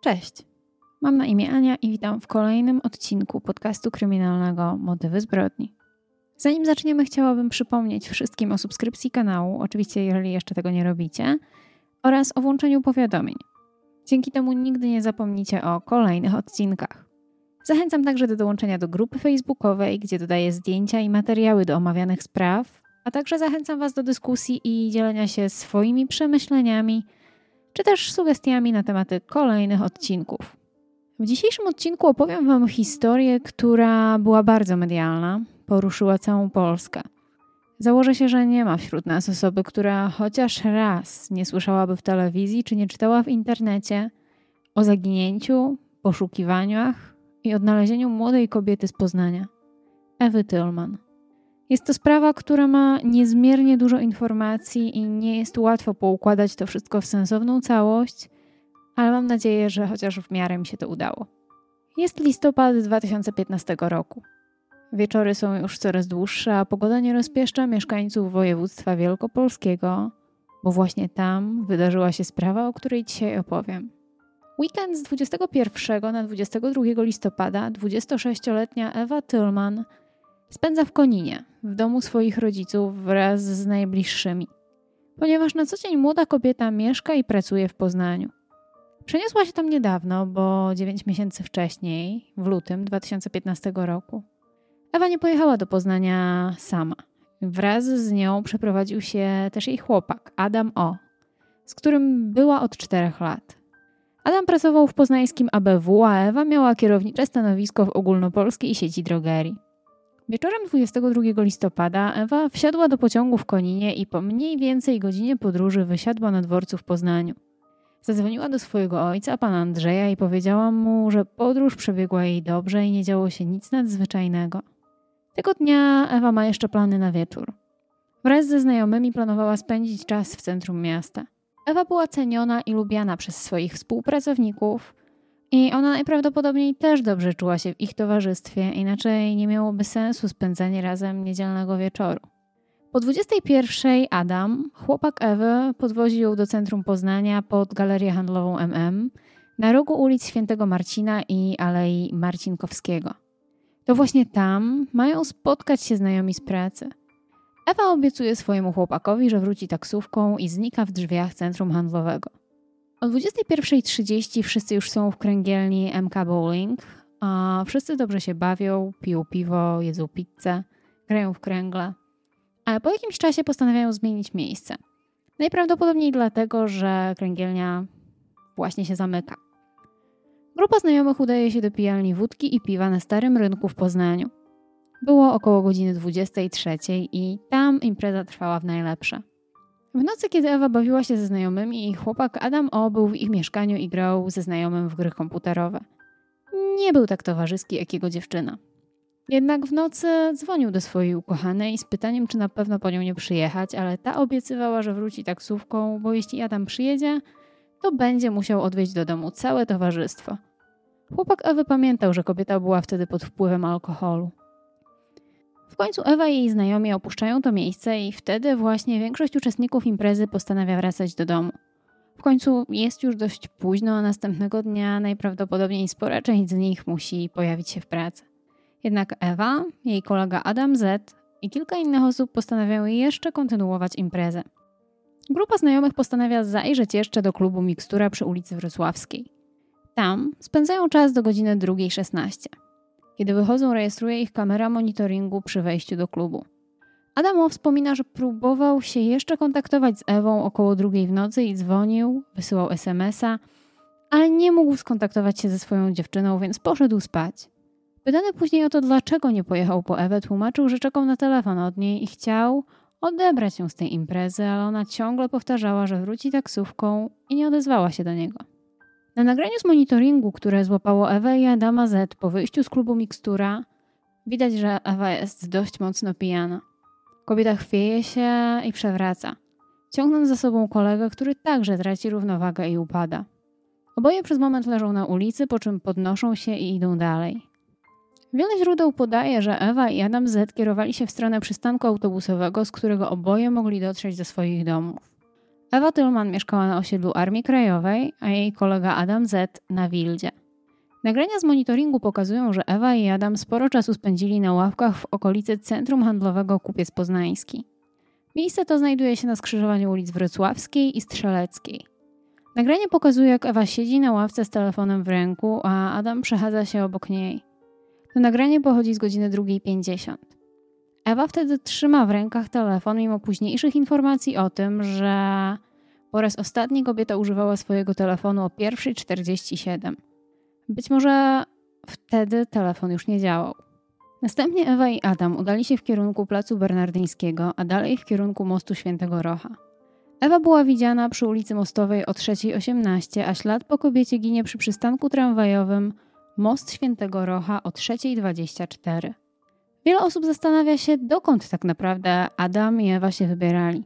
Cześć. Mam na imię Ania i witam w kolejnym odcinku podcastu kryminalnego Motywy zbrodni. Zanim zaczniemy, chciałabym przypomnieć wszystkim o subskrypcji kanału, oczywiście jeżeli jeszcze tego nie robicie, oraz o włączeniu powiadomień. Dzięki temu nigdy nie zapomnicie o kolejnych odcinkach. Zachęcam także do dołączenia do grupy facebookowej, gdzie dodaję zdjęcia i materiały do omawianych spraw, a także zachęcam Was do dyskusji i dzielenia się swoimi przemyśleniami czy też sugestiami na tematy kolejnych odcinków. W dzisiejszym odcinku opowiem Wam historię, która była bardzo medialna, poruszyła całą Polskę. Założę się, że nie ma wśród nas osoby, która chociaż raz nie słyszałaby w telewizji czy nie czytała w internecie o zaginięciu, poszukiwaniach i odnalezieniu młodej kobiety z Poznania, Ewy Tillman. Jest to sprawa, która ma niezmiernie dużo informacji i nie jest łatwo poukładać to wszystko w sensowną całość, ale mam nadzieję, że chociaż w miarę mi się to udało. Jest listopad 2015 roku. Wieczory są już coraz dłuższe, a pogoda nie rozpieszcza mieszkańców województwa wielkopolskiego, bo właśnie tam wydarzyła się sprawa, o której dzisiaj opowiem. Weekend z 21 na 22 listopada 26-letnia Ewa Tillman spędza w Koninie, w domu swoich rodziców wraz z najbliższymi, ponieważ na co dzień młoda kobieta mieszka i pracuje w Poznaniu. Przeniosła się tam niedawno, bo 9 miesięcy wcześniej, w lutym 2015 roku. Ewa nie pojechała do Poznania sama. Wraz z nią przeprowadził się też jej chłopak, Adam O., z którym była od czterech lat. Adam pracował w poznańskim ABW, a Ewa miała kierownicze stanowisko w ogólnopolskiej sieci drogerii. Wieczorem 22 listopada Ewa wsiadła do pociągu w Koninie i po mniej więcej godzinie podróży wysiadła na dworcu w Poznaniu. Zadzwoniła do swojego ojca, pana Andrzeja, i powiedziała mu, że podróż przebiegła jej dobrze i nie działo się nic nadzwyczajnego. Tego dnia Ewa ma jeszcze plany na wieczór. Wraz ze znajomymi planowała spędzić czas w centrum miasta. Ewa była ceniona i lubiana przez swoich współpracowników, i ona najprawdopodobniej też dobrze czuła się w ich towarzystwie, inaczej nie miałoby sensu spędzanie razem niedzielnego wieczoru. Po 21 Adam, chłopak Ewy, podwoził ją do centrum Poznania pod galerię handlową MM na rogu ulic Świętego Marcina i Alei Marcinkowskiego. To właśnie tam mają spotkać się znajomi z pracy. Ewa obiecuje swojemu chłopakowi, że wróci taksówką i znika w drzwiach centrum handlowego. O 21.30 wszyscy już są w kręgielni MK Bowling, a wszyscy dobrze się bawią, piją piwo, jedzą pizzę, grają w kręgle. Ale po jakimś czasie postanawiają zmienić miejsce. Najprawdopodobniej dlatego, że kręgielnia właśnie się zamyka. Grupa znajomych udaje się do pijalni wódki i piwa na Starym Rynku w Poznaniu. Było około godziny 23 i tam impreza trwała w najlepsze. W nocy, kiedy Ewa bawiła się ze znajomymi, chłopak Adam O był w ich mieszkaniu i grał ze znajomym w gry komputerowe. Nie był tak towarzyski jak jego dziewczyna. Jednak w nocy dzwonił do swojej ukochanej z pytaniem, czy na pewno po nią nie przyjechać, ale ta obiecywała, że wróci taksówką, bo jeśli Adam przyjedzie, to będzie musiał odwieźć do domu całe towarzystwo. Chłopak Ewy pamiętał, że kobieta była wtedy pod wpływem alkoholu. Końcu Ewa i jej znajomi opuszczają to miejsce i wtedy właśnie większość uczestników imprezy postanawia wracać do domu. W końcu jest już dość późno, a następnego dnia najprawdopodobniej spora część z nich musi pojawić się w pracy. Jednak Ewa, jej kolega Adam Z i kilka innych osób postanawiają jeszcze kontynuować imprezę. Grupa znajomych postanawia zajrzeć jeszcze do klubu Mikstura przy ulicy Wrocławskiej. Tam spędzają czas do godziny 2.16. Kiedy wychodzą, rejestruje ich kamera monitoringu przy wejściu do klubu. Adamo wspomina, że próbował się jeszcze kontaktować z Ewą około drugiej w nocy i dzwonił, wysyłał SMS-a, ale nie mógł skontaktować się ze swoją dziewczyną, więc poszedł spać. Pytany później o to, dlaczego nie pojechał po Ewę, tłumaczył, że czekał na telefon od niej i chciał odebrać ją z tej imprezy, ale ona ciągle powtarzała, że wróci taksówką i nie odezwała się do niego. Na nagraniu z monitoringu, które złapało Ewę i Adama Z po wyjściu z klubu Mikstura, widać, że Ewa jest dość mocno pijana. Kobieta chwieje się i przewraca, ciągnąc za sobą kolegę, który także traci równowagę i upada. Oboje przez moment leżą na ulicy, po czym podnoszą się i idą dalej. Wiele źródeł podaje, że Ewa i Adam Z kierowali się w stronę przystanku autobusowego, z którego oboje mogli dotrzeć do swoich domów. Ewa Tylman mieszkała na osiedlu Armii Krajowej, a jej kolega Adam Z na Wildzie. Nagrania z monitoringu pokazują, że Ewa i Adam sporo czasu spędzili na ławkach w okolicy Centrum Handlowego Kupiec Poznański. Miejsce to znajduje się na skrzyżowaniu ulic Wrocławskiej i Strzeleckiej. Nagranie pokazuje, jak Ewa siedzi na ławce z telefonem w ręku, a Adam przechadza się obok niej. To nagranie pochodzi z godziny 2.50. Ewa wtedy trzyma w rękach telefon, mimo późniejszych informacji o tym, że po raz ostatni kobieta używała swojego telefonu o 1.47. Być może wtedy telefon już nie działał. Następnie Ewa i Adam udali się w kierunku placu Bernardyńskiego, a dalej w kierunku mostu Świętego Rocha. Ewa była widziana przy ulicy Mostowej o 3.18, a ślad po kobiecie ginie przy przystanku tramwajowym Most Świętego Rocha o 3.24. Wiele osób zastanawia się, dokąd tak naprawdę Adam i Ewa się wybierali.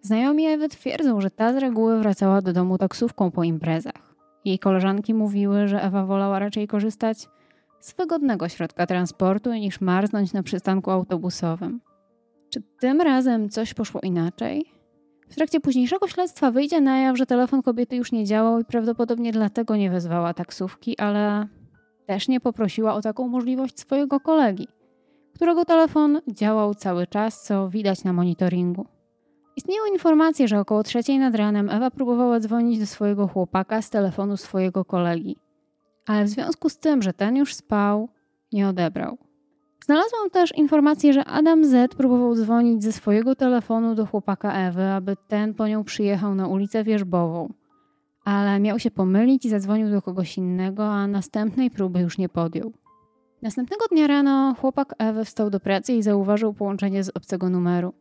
Znajomi Ewy twierdzą, że ta z reguły wracała do domu taksówką po imprezach. Jej koleżanki mówiły, że Ewa wolała raczej korzystać z wygodnego środka transportu niż marznąć na przystanku autobusowym. Czy tym razem coś poszło inaczej? W trakcie późniejszego śledztwa wyjdzie na jaw, że telefon kobiety już nie działał i prawdopodobnie dlatego nie wezwała taksówki, ale też nie poprosiła o taką możliwość swojego kolegi, którego telefon działał cały czas, co widać na monitoringu. Istnieją informacje, że około trzeciej nad ranem Ewa próbowała dzwonić do swojego chłopaka z telefonu swojego kolegi, ale w związku z tym, że ten już spał, nie odebrał. Znalazłam też informację, że Adam Z próbował dzwonić ze swojego telefonu do chłopaka Ewy, aby ten po nią przyjechał na ulicę Wierzbową. Ale miał się pomylić i zadzwonił do kogoś innego, a następnej próby już nie podjął. Następnego dnia rano chłopak Ewy wstał do pracy i zauważył połączenie z obcego numeru.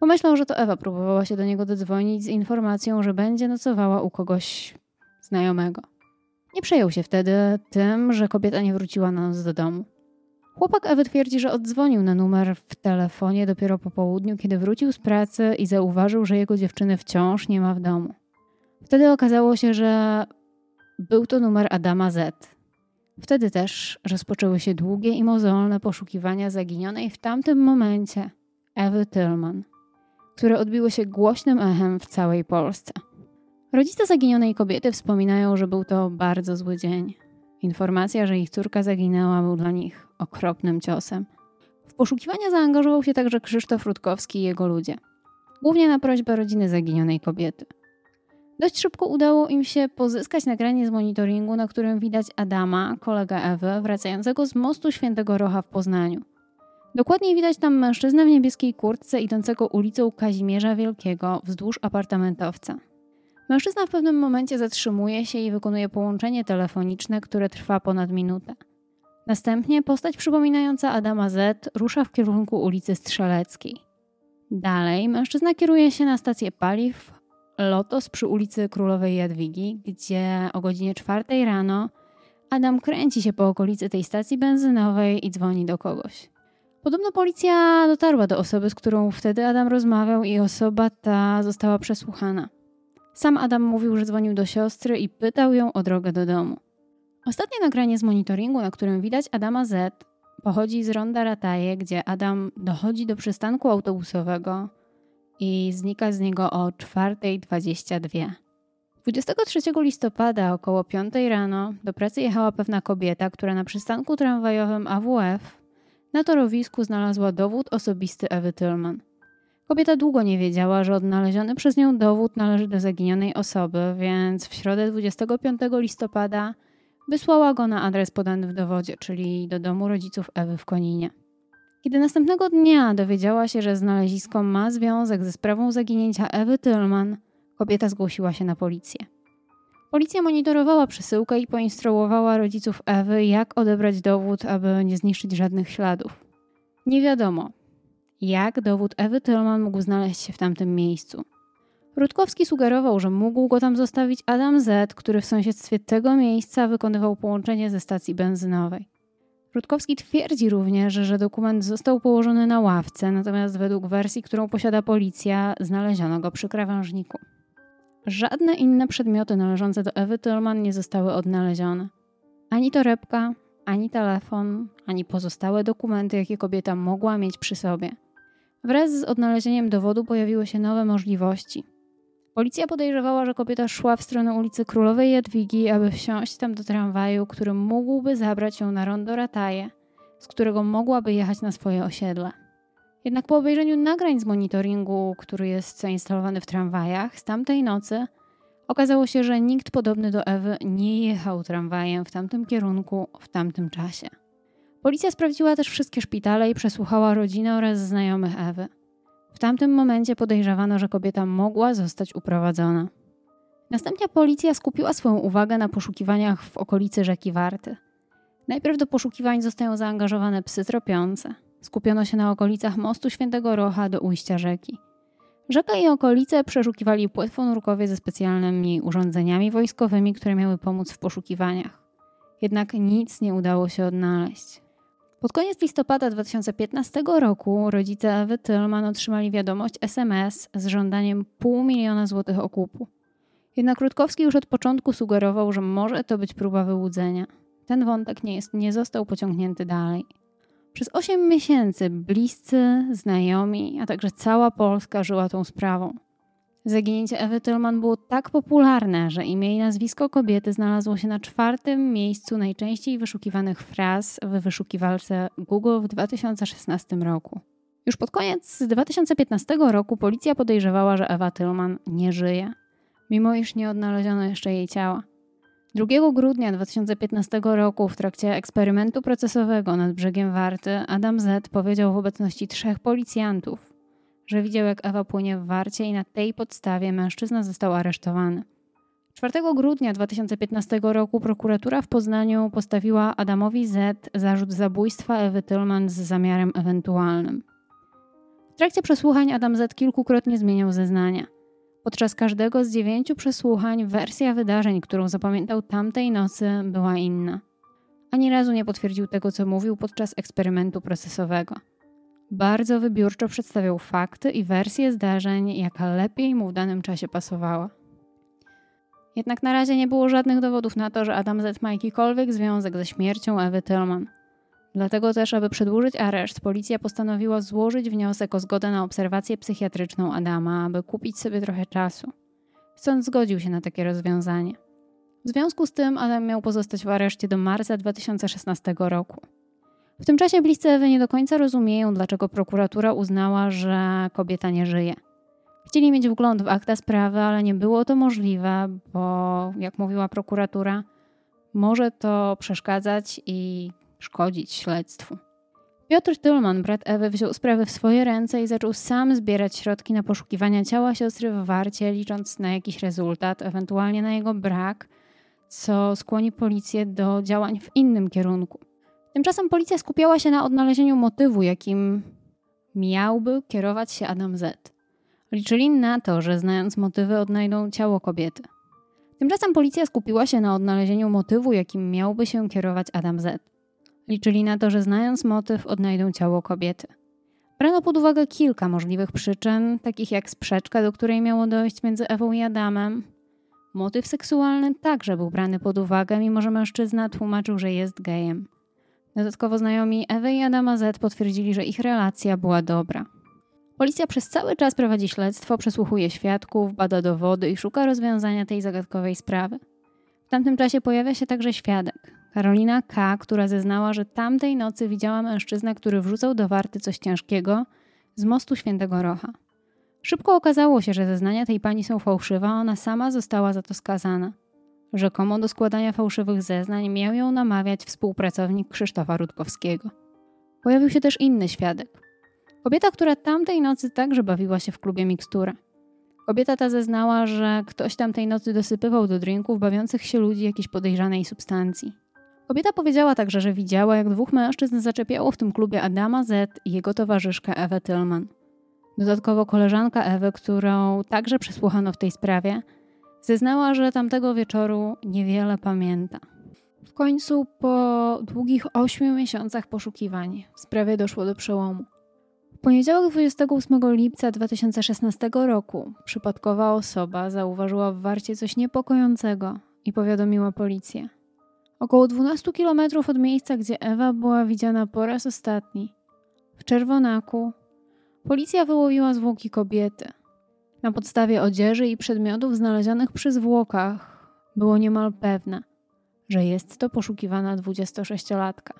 Pomyślał, że to Ewa próbowała się do niego dodzwonić z informacją, że będzie nocowała u kogoś znajomego. Nie przejął się wtedy tym, że kobieta nie wróciła na noc do domu. Chłopak Ewy twierdzi, że oddzwonił na numer w telefonie dopiero po południu, kiedy wrócił z pracy i zauważył, że jego dziewczyny wciąż nie ma w domu. Wtedy okazało się, że był to numer Adama Z. Wtedy też rozpoczęły się długie i mozolne poszukiwania zaginionej w tamtym momencie Ewy Tillman, które odbiły się głośnym echem w całej Polsce. Rodzice zaginionej kobiety wspominają, że był to bardzo zły dzień. Informacja, że ich córka zaginęła, był dla nich okropnym ciosem. W poszukiwania zaangażował się także Krzysztof Rutkowski i jego ludzie. Głównie na prośbę rodziny zaginionej kobiety. Dość szybko udało im się pozyskać nagranie z monitoringu, na którym widać Adama, kolega Ewy, wracającego z mostu Świętego Rocha w Poznaniu. Dokładniej widać tam mężczyznę w niebieskiej kurtce idącego ulicą Kazimierza Wielkiego wzdłuż apartamentowca. Mężczyzna w pewnym momencie zatrzymuje się i wykonuje połączenie telefoniczne, które trwa ponad minutę. Następnie postać przypominająca Adama Z rusza w kierunku ulicy Strzeleckiej. Dalej mężczyzna kieruje się na stację paliw Lotos przy ulicy Królowej Jadwigi, gdzie o godzinie 4 rano Adam kręci się po okolicy tej stacji benzynowej i dzwoni do kogoś. Podobno policja dotarła do osoby, z którą wtedy Adam rozmawiał, i osoba ta została przesłuchana. Sam Adam mówił, że dzwonił do siostry i pytał ją o drogę do domu. Ostatnie nagranie z monitoringu, na którym widać Adama Z, pochodzi z ronda Rataje, gdzie Adam dochodzi do przystanku autobusowego i znika z niego o 4.22. 23 listopada około 5 rano do pracy jechała pewna kobieta, która na przystanku tramwajowym AWF na torowisku znalazła dowód osobisty Ewy Tillman. Kobieta długo nie wiedziała, że odnaleziony przez nią dowód należy do zaginionej osoby, więc w środę 25 listopada wysłała go na adres podany w dowodzie, czyli do domu rodziców Ewy w Koninie. Kiedy następnego dnia dowiedziała się, że znalezisko ma związek ze sprawą zaginięcia Ewy Tillman, kobieta zgłosiła się na policję. Policja monitorowała przesyłkę i poinstruowała rodziców Ewy, jak odebrać dowód, aby nie zniszczyć żadnych śladów. Nie wiadomo, jak dowód Ewy Tillman mógł znaleźć się w tamtym miejscu. Rutkowski sugerował, że mógł go tam zostawić Adam Z., który w sąsiedztwie tego miejsca wykonywał połączenie ze stacji benzynowej. Rutkowski twierdzi również, że dokument został położony na ławce, natomiast według wersji, którą posiada policja, znaleziono go przy krawężniku. Żadne inne przedmioty należące do Ewy Tillman nie zostały odnalezione. Ani torebka, ani telefon, ani pozostałe dokumenty, jakie kobieta mogła mieć przy sobie. Wraz z odnalezieniem dowodu pojawiły się nowe możliwości – Policja podejrzewała, że kobieta szła w stronę ulicy Królowej Jadwigi, aby wsiąść tam do tramwaju, który mógłby zabrać ją na rondo Rataje, z którego mogłaby jechać na swoje osiedle. Jednak po obejrzeniu nagrań z monitoringu, który jest zainstalowany w tramwajach z tamtej nocy, okazało się, że nikt podobny do Ewy nie jechał tramwajem w tamtym kierunku w tamtym czasie. Policja sprawdziła też wszystkie szpitale i przesłuchała rodzinę oraz znajomych Ewy. W tamtym momencie podejrzewano, że kobieta mogła zostać uprowadzona. Następnie policja skupiła swoją uwagę na poszukiwaniach w okolicy rzeki Warty. Najpierw do poszukiwań zostają zaangażowane psy tropiące. Skupiono się na okolicach mostu Świętego Rocha do ujścia rzeki. Rzekę i okolice przeszukiwali płetwonurkowie ze specjalnymi urządzeniami wojskowymi, które miały pomóc w poszukiwaniach. Jednak nic nie udało się odnaleźć. Pod koniec listopada 2015 roku rodzice Ewy Tillman otrzymali wiadomość SMS z żądaniem pół miliona złotych okupu. Jednak Rutkowski już od początku sugerował, że może to być próba wyłudzenia. Ten wątek nie, jest, nie został pociągnięty dalej. Przez 8 miesięcy bliscy, znajomi, a także cała Polska żyła tą sprawą. Zaginięcie Ewy Tillman było tak popularne, że imię i nazwisko kobiety znalazło się na czwartym miejscu najczęściej wyszukiwanych fraz w wyszukiwalce Google w 2016 roku. Już pod koniec 2015 roku policja podejrzewała, że Ewa Tillman nie żyje, mimo iż nie odnaleziono jeszcze jej ciała. 2 grudnia 2015 roku w trakcie eksperymentu procesowego nad brzegiem Warty Adam Z powiedział w obecności trzech policjantów, że widział jak Ewa płynie w Warcie i na tej podstawie mężczyzna został aresztowany. 4 grudnia 2015 roku prokuratura w Poznaniu postawiła Adamowi Z zarzut zabójstwa Ewy Tillman z zamiarem ewentualnym. W trakcie przesłuchań Adam Z kilkukrotnie zmieniał zeznania – Podczas każdego z dziewięciu przesłuchań wersja wydarzeń, którą zapamiętał tamtej nocy, była inna. Ani razu nie potwierdził tego, co mówił podczas eksperymentu procesowego. Bardzo wybiórczo przedstawiał fakty i wersje zdarzeń, jaka lepiej mu w danym czasie pasowała. Jednak na razie nie było żadnych dowodów na to, że Adam Z ma jakikolwiek związek ze śmiercią Ewy Tillman. Dlatego też, aby przedłużyć areszt, policja postanowiła złożyć wniosek o zgodę na obserwację psychiatryczną Adama, aby kupić sobie trochę czasu. Sąd zgodził się na takie rozwiązanie. W związku z tym Adam miał pozostać w areszcie do marca 2016 roku. W tym czasie bliscy Ewy nie do końca rozumieją, dlaczego prokuratura uznała, że kobieta nie żyje. Chcieli mieć wgląd w akta sprawy, ale nie było to możliwe, bo jak mówiła prokuratura, może to przeszkadzać i szkodzić śledztwu. Piotr Tillman, brat Ewy, wziął sprawę w swoje ręce i zaczął sam zbierać środki na poszukiwania ciała siostry w Warcie, licząc na jakiś rezultat, ewentualnie na jego brak, co skłoni policję do działań w innym kierunku. Tymczasem policja skupiała się na odnalezieniu motywu, jakim miałby kierować się Adam Z. Liczyli na to, że znając motywy odnajdą ciało kobiety. Tymczasem policja skupiła się na odnalezieniu motywu, jakim miałby się kierować Adam Z. Liczyli na to, że znając motyw, odnajdą ciało kobiety. Brano pod uwagę kilka możliwych przyczyn, takich jak sprzeczka, do której miało dojść między Ewą i Adamem. Motyw seksualny także był brany pod uwagę, mimo że mężczyzna tłumaczył, że jest gejem. Dodatkowo znajomi Ewy i Adama Z potwierdzili, że ich relacja była dobra. Policja przez cały czas prowadzi śledztwo, przesłuchuje świadków, bada dowody i szuka rozwiązania tej zagadkowej sprawy. W tamtym czasie pojawia się także świadek, Karolina K., która zeznała, że tamtej nocy widziała mężczyznę, który wrzucał do warty coś ciężkiego z mostu Świętego Rocha. Szybko okazało się, że zeznania tej pani są fałszywe, a ona sama została za to skazana. Rzekomo do składania fałszywych zeznań miał ją namawiać współpracownik Krzysztofa Rutkowskiego. Pojawił się też inny świadek. Kobieta, która tamtej nocy także bawiła się w klubie Mikstura. Kobieta ta zeznała, że ktoś tamtej nocy dosypywał do drinków bawiących się ludzi jakiejś podejrzanej substancji. Kobieta powiedziała także, że widziała, jak dwóch mężczyzn zaczepiało w tym klubie Adama Z i jego towarzyszkę Ewę Tillman. Dodatkowo koleżanka Ewy, którą także przesłuchano w tej sprawie, zeznała, że tamtego wieczoru niewiele pamięta. W końcu, po długich ośmiu miesiącach poszukiwań, w sprawie doszło do przełomu. W poniedziałek 28 lipca 2016 roku przypadkowa osoba zauważyła w warcie coś niepokojącego i powiadomiła policję. Około 12 kilometrów od miejsca, gdzie Ewa była widziana po raz ostatni, w Czerwonaku, policja wyłowiła zwłoki kobiety. Na podstawie odzieży i przedmiotów znalezionych przy zwłokach było niemal pewne, że jest to poszukiwana 26-latka.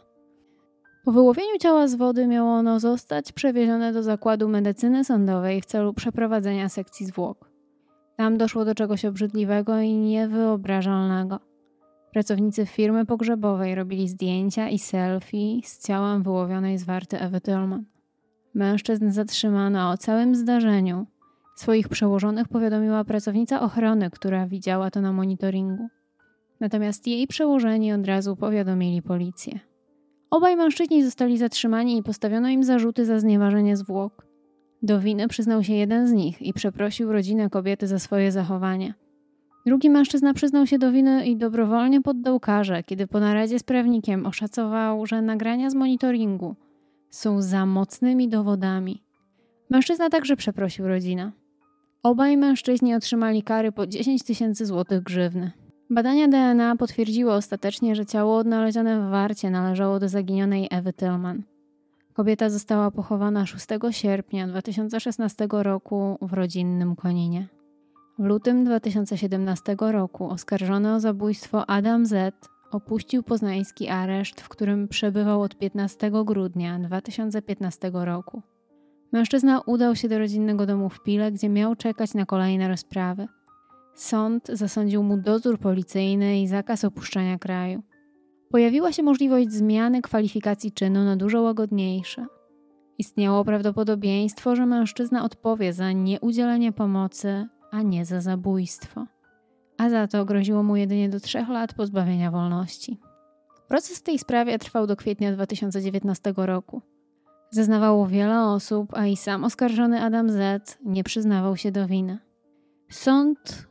Po wyłowieniu ciała z wody miało ono zostać przewiezione do zakładu medycyny sądowej w celu przeprowadzenia sekcji zwłok. Tam doszło do czegoś obrzydliwego i niewyobrażalnego. Pracownicy firmy pogrzebowej robili zdjęcia i selfie z ciałem wyłowionej zwarty Ewy Tillman. Mężczyzn zatrzymano o całym zdarzeniu. Swoich przełożonych powiadomiła pracownica ochrony, która widziała to na monitoringu. Natomiast jej przełożeni od razu powiadomili policję. Obaj mężczyźni zostali zatrzymani i postawiono im zarzuty za znieważenie zwłok. Do winy przyznał się jeden z nich i przeprosił rodzinę kobiety za swoje zachowanie. Drugi mężczyzna przyznał się do winy i dobrowolnie poddał karze, kiedy po naradzie z prawnikiem oszacował, że nagrania z monitoringu są za mocnymi dowodami. Mężczyzna także przeprosił rodzinę. Obaj mężczyźni otrzymali kary po 10 tysięcy złotych grzywny. Badania DNA potwierdziły ostatecznie, że ciało odnalezione w Warcie należało do zaginionej Ewy Tillman. Kobieta została pochowana 6 sierpnia 2016 roku w rodzinnym Koninie. W lutym 2017 roku oskarżony o zabójstwo Adam Z. opuścił poznański areszt, w którym przebywał od 15 grudnia 2015 roku. Mężczyzna udał się do rodzinnego domu w Pile, gdzie miał czekać na kolejne rozprawy. Sąd zasądził mu dozór policyjny i zakaz opuszczania kraju. Pojawiła się możliwość zmiany kwalifikacji czynu na dużo łagodniejsze. Istniało prawdopodobieństwo, że mężczyzna odpowie za nieudzielenie pomocy, a nie za zabójstwo. A za to groziło mu jedynie do trzech lat pozbawienia wolności. Proces w tej sprawie trwał do kwietnia 2019 roku. Zeznawało wiele osób, a i sam oskarżony Adam Z. nie przyznawał się do winy. Sąd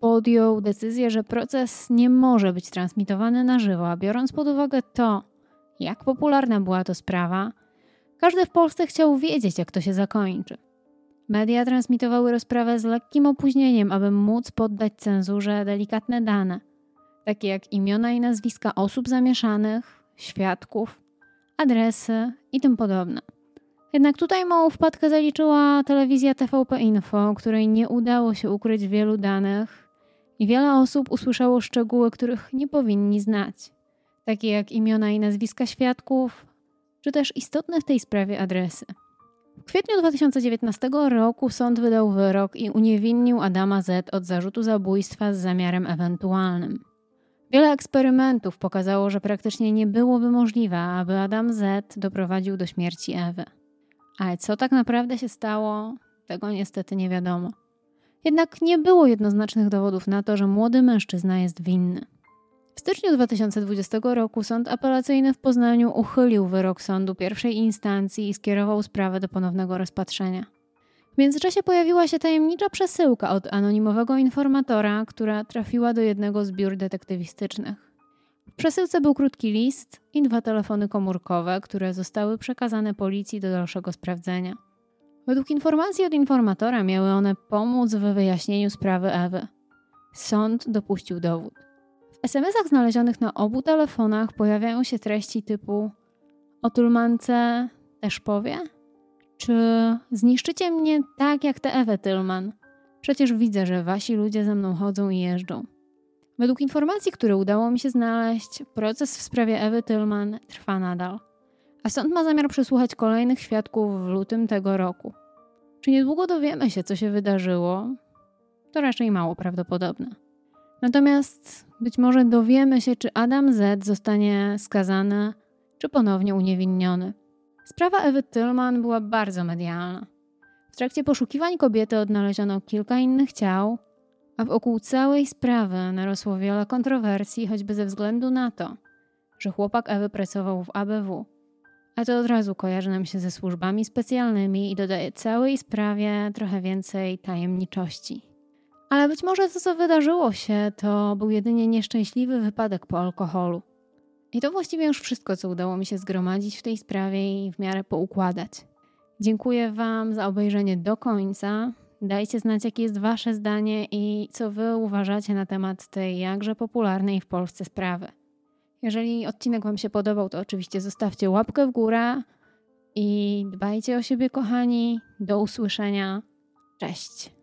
podjął decyzję, że proces nie może być transmitowany na żywo, a biorąc pod uwagę to, jak popularna była to sprawa, każdy w Polsce chciał wiedzieć, jak to się zakończy. Media transmitowały rozprawę z lekkim opóźnieniem, aby móc poddać cenzurze delikatne dane, takie jak imiona i nazwiska osób zamieszanych, świadków, adresy i tym podobne. Jednak tutaj małą wpadkę zaliczyła telewizja TVP Info, której nie udało się ukryć wielu danych i wiele osób usłyszało szczegóły, których nie powinni znać, takie jak imiona i nazwiska świadków, czy też istotne w tej sprawie adresy. W kwietniu 2019 roku sąd wydał wyrok i uniewinnił Adama Z od zarzutu zabójstwa z zamiarem ewentualnym. Wiele eksperymentów pokazało, że praktycznie nie byłoby możliwe, aby Adam Z doprowadził do śmierci Ewy. Ale co tak naprawdę się stało, tego niestety nie wiadomo. Jednak nie było jednoznacznych dowodów na to, że młody mężczyzna jest winny. W styczniu 2020 roku Sąd Apelacyjny w Poznaniu uchylił wyrok sądu pierwszej instancji i skierował sprawę do ponownego rozpatrzenia. W międzyczasie pojawiła się tajemnicza przesyłka od anonimowego informatora, która trafiła do jednego z biur detektywistycznych. W przesyłce był krótki list i dwa telefony komórkowe, które zostały przekazane policji do dalszego sprawdzenia. Według informacji od informatora miały one pomóc w wyjaśnieniu sprawy Ewy. Sąd dopuścił dowód. W SMS-ach znalezionych na obu telefonach pojawiają się treści typu o Tylmance też powie? Czy zniszczycie mnie tak jak tę Ewę Tylman? Przecież widzę, że wasi ludzie ze mną chodzą i jeżdżą. Według informacji, które udało mi się znaleźć, proces w sprawie Ewy Tylman trwa nadal, a sąd ma zamiar przesłuchać kolejnych świadków w lutym tego roku. Czy niedługo dowiemy się, co się wydarzyło? To raczej mało prawdopodobne. Natomiast być może dowiemy się, czy Adam Z zostanie skazany, czy ponownie uniewinniony. Sprawa Ewy Tillman była bardzo medialna. W trakcie poszukiwań kobiety odnaleziono kilka innych ciał, a wokół całej sprawy narosło wiele kontrowersji, choćby ze względu na to, że chłopak Ewy pracował w ABW. A to od razu kojarzy nam się ze służbami specjalnymi i dodaje całej sprawie trochę więcej tajemniczości. Ale być może to, co wydarzyło się, to był jedynie nieszczęśliwy wypadek po alkoholu. I to właściwie już wszystko, co udało mi się zgromadzić w tej sprawie i w miarę poukładać. Dziękuję Wam za obejrzenie do końca. Dajcie znać, jakie jest Wasze zdanie i co Wy uważacie na temat tej jakże popularnej w Polsce sprawy. Jeżeli odcinek Wam się podobał, to oczywiście zostawcie łapkę w górę i dbajcie o siebie, kochani. Do usłyszenia. Cześć.